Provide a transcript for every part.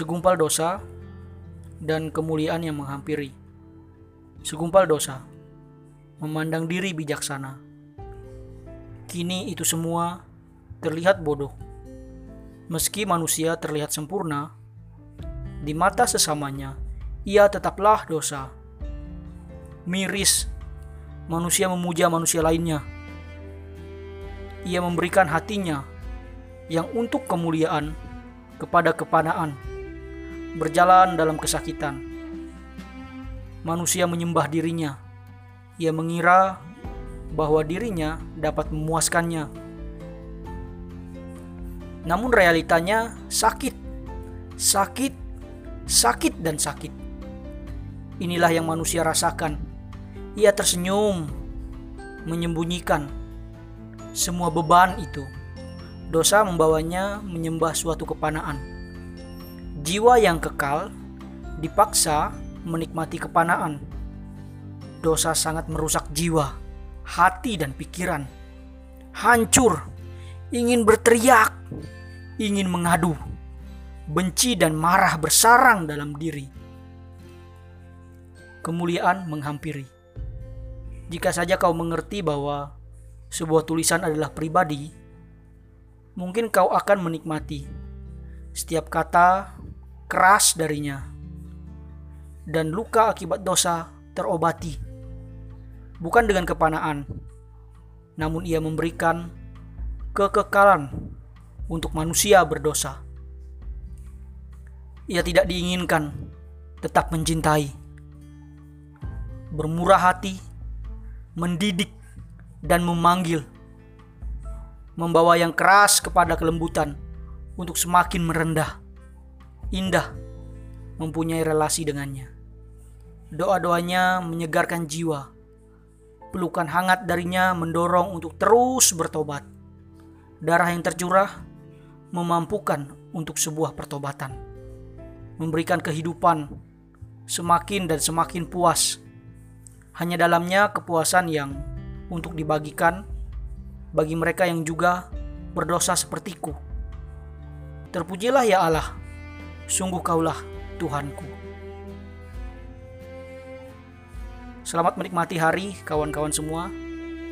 segumpal dosa, dan kemuliaan yang menghampiri. Segumpal dosa, memandang diri bijaksana. Kini itu semua terlihat bodoh. Meski manusia terlihat sempurna, di mata sesamanya ia tetaplah dosa. Miris, manusia memuja manusia lainnya. Ia memberikan hatinya yang untuk kemuliaan kepada kepanaan, berjalan dalam kesakitan. Manusia menyembah dirinya. Ia mengira bahwa dirinya dapat memuaskannya. Namun realitanya sakit, sakit, sakit dan sakit. Inilah yang manusia rasakan. Ia tersenyum, menyembunyikan semua beban itu. Dosa membawanya menyembah suatu kepanaan. Jiwa yang kekal dipaksa menikmati kepanaan. Dosa sangat merusak jiwa, hati, dan pikiran. Hancur, ingin berteriak, ingin mengadu, benci dan marah bersarang dalam diri. Kemuliaan menghampiri. Jika saja kau mengerti bahwa sebuah tulisan adalah pribadi, mungkin kau akan menikmati setiap kata keras darinya, dan luka akibat dosa terobati, bukan dengan kepanaan, namun ia memberikan kekekalan untuk manusia berdosa. Ia tidak diinginkan tetap mencintai, bermurah hati, mendidik, dan memanggil membawa yang keras kepada kelembutan untuk semakin merendah, indah, mempunyai relasi dengannya. Doa-doanya menyegarkan jiwa, pelukan hangat darinya mendorong untuk terus bertobat. Darah yang tercurah memampukan untuk sebuah pertobatan, memberikan kehidupan semakin dan semakin puas. Hanya dalamnya kepuasan yang untuk dibagikan bagi mereka yang juga berdosa sepertiku. Terpujilah ya Allah, sungguh kaulah Tuhanku. Selamat menikmati hari kawan-kawan semua.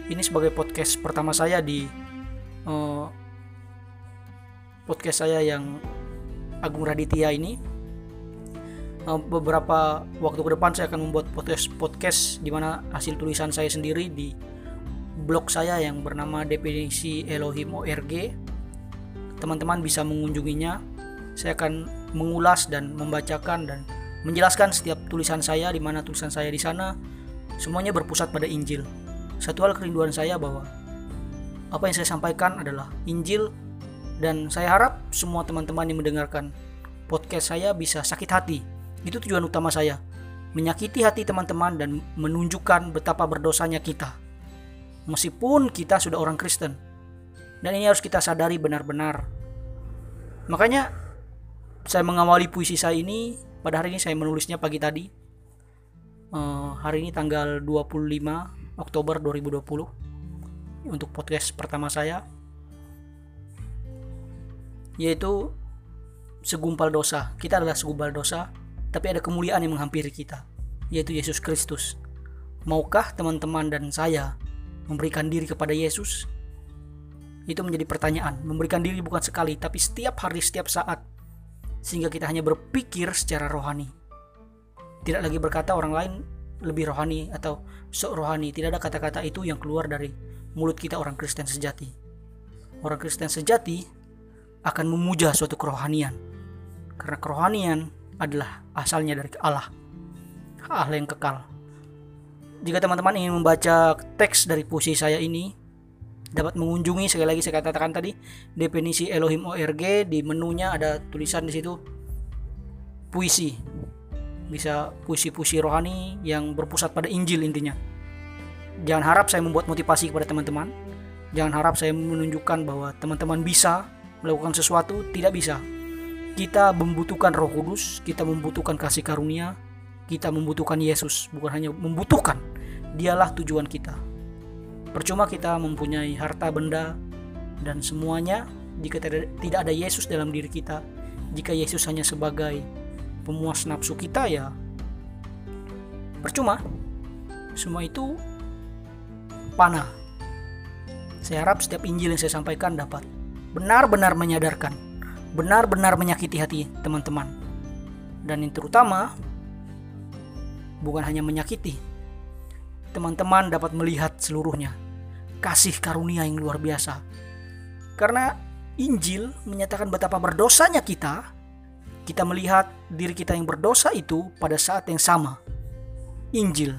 Ini sebagai podcast pertama saya di uh, podcast saya yang Agung Raditya ini. Uh, beberapa waktu ke depan saya akan membuat podcast podcast di mana hasil tulisan saya sendiri di blog saya yang bernama definisi Elohim ORG. Teman-teman bisa mengunjunginya. Saya akan mengulas dan membacakan dan menjelaskan setiap tulisan saya di mana tulisan saya di sana semuanya berpusat pada Injil. Satu hal kerinduan saya bahwa apa yang saya sampaikan adalah Injil dan saya harap semua teman-teman yang mendengarkan podcast saya bisa sakit hati. Itu tujuan utama saya. Menyakiti hati teman-teman dan menunjukkan betapa berdosanya kita meskipun kita sudah orang Kristen. Dan ini harus kita sadari benar-benar. Makanya saya mengawali puisi saya ini pada hari ini saya menulisnya pagi tadi. Uh, hari ini tanggal 25 Oktober 2020 untuk podcast pertama saya yaitu segumpal dosa. Kita adalah segumpal dosa, tapi ada kemuliaan yang menghampiri kita, yaitu Yesus Kristus. Maukah teman-teman dan saya memberikan diri kepada Yesus? Itu menjadi pertanyaan. Memberikan diri bukan sekali, tapi setiap hari, setiap saat. Sehingga kita hanya berpikir secara rohani. Tidak lagi berkata orang lain lebih rohani atau sok rohani. Tidak ada kata-kata itu yang keluar dari mulut kita orang Kristen sejati. Orang Kristen sejati akan memuja suatu kerohanian. Karena kerohanian adalah asalnya dari Allah. Allah yang kekal. Jika teman-teman ingin membaca teks dari puisi saya ini, dapat mengunjungi sekali lagi saya katakan tadi definisi Elohim ORG di menunya ada tulisan di situ puisi. Bisa puisi-puisi rohani yang berpusat pada Injil intinya. Jangan harap saya membuat motivasi kepada teman-teman. Jangan harap saya menunjukkan bahwa teman-teman bisa melakukan sesuatu, tidak bisa. Kita membutuhkan Roh Kudus, kita membutuhkan kasih karunia, kita membutuhkan Yesus, bukan hanya membutuhkan, dialah tujuan kita. Percuma kita mempunyai harta benda dan semuanya jika tidak ada Yesus dalam diri kita, Jika Yesus hanya sebagai pemuas nafsu kita ya percuma. Semua itu panah. Saya harap setiap Injil yang saya sampaikan dapat benar-benar menyadarkan, benar-benar menyakiti hati teman-teman. Dan yang terutama bukan hanya menyakiti, teman-teman dapat melihat seluruhnya kasih karunia yang luar biasa. Karena Injil menyatakan betapa berdosanya kita, kita melihat diri kita yang berdosa itu pada saat yang sama. Injil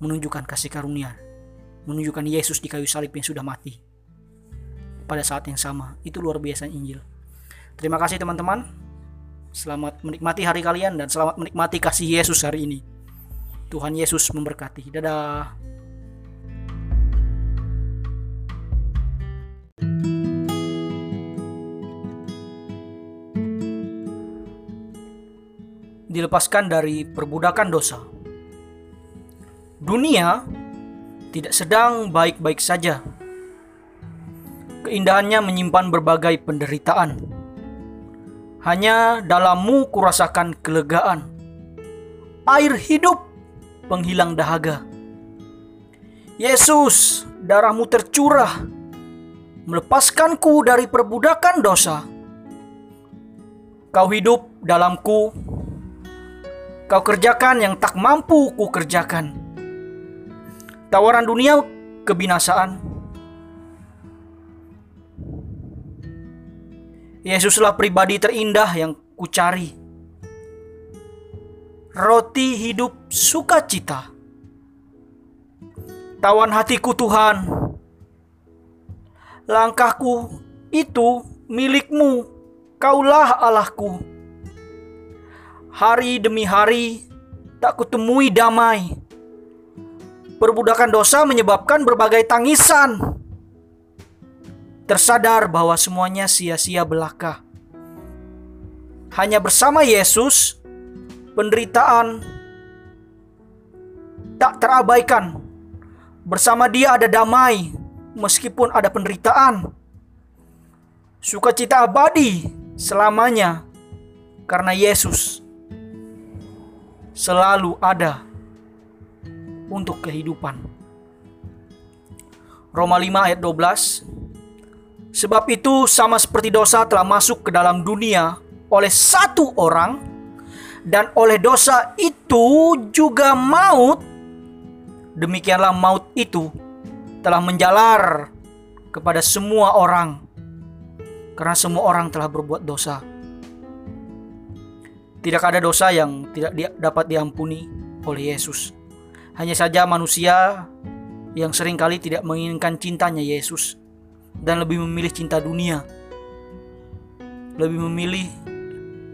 menunjukkan kasih karunia, menunjukkan Yesus di kayu salib yang sudah mati. Pada saat yang sama, itu luar biasa Injil. Terima kasih teman-teman. Selamat menikmati hari kalian dan selamat menikmati kasih Yesus hari ini. Tuhan Yesus memberkati. Dadah. dilepaskan dari perbudakan dosa. Dunia tidak sedang baik-baik saja. Keindahannya menyimpan berbagai penderitaan. Hanya dalammu kurasakan kelegaan. Air hidup penghilang dahaga. Yesus, darahmu tercurah, melepaskanku dari perbudakan dosa. Kau hidup dalamku Kau kerjakan yang tak mampu ku kerjakan. Tawaran dunia kebinasaan. Yesuslah pribadi terindah yang ku cari. Roti hidup sukacita. Tawan hatiku Tuhan. Langkahku itu milikmu. Kaulah Allahku Hari demi hari tak kutemui damai. Perbudakan dosa menyebabkan berbagai tangisan. Tersadar bahwa semuanya sia-sia belaka. Hanya bersama Yesus, penderitaan tak terabaikan. Bersama Dia ada damai, meskipun ada penderitaan. Sukacita abadi selamanya karena Yesus selalu ada untuk kehidupan. Roma 5 ayat 12 Sebab itu sama seperti dosa telah masuk ke dalam dunia oleh satu orang dan oleh dosa itu juga maut demikianlah maut itu telah menjalar kepada semua orang karena semua orang telah berbuat dosa. Tidak ada dosa yang tidak dapat diampuni oleh Yesus. Hanya saja manusia yang sering kali tidak menginginkan cintanya Yesus dan lebih memilih cinta dunia. Lebih memilih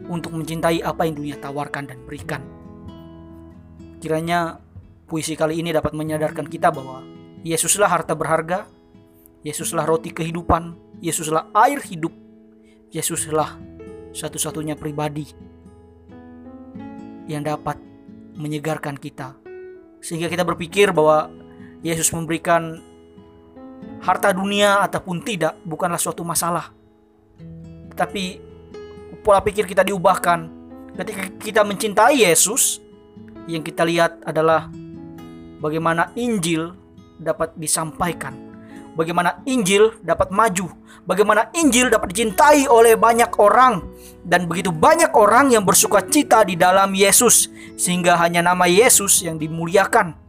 untuk mencintai apa yang dunia tawarkan dan berikan. Kiranya puisi kali ini dapat menyadarkan kita bahwa Yesuslah harta berharga, Yesuslah roti kehidupan, Yesuslah air hidup, Yesuslah satu-satunya pribadi yang dapat menyegarkan kita. Sehingga kita berpikir bahwa Yesus memberikan harta dunia ataupun tidak bukanlah suatu masalah. Tapi pola pikir kita diubahkan ketika kita mencintai Yesus yang kita lihat adalah bagaimana Injil dapat disampaikan bagaimana Injil dapat maju, bagaimana Injil dapat dicintai oleh banyak orang, dan begitu banyak orang yang bersuka cita di dalam Yesus, sehingga hanya nama Yesus yang dimuliakan.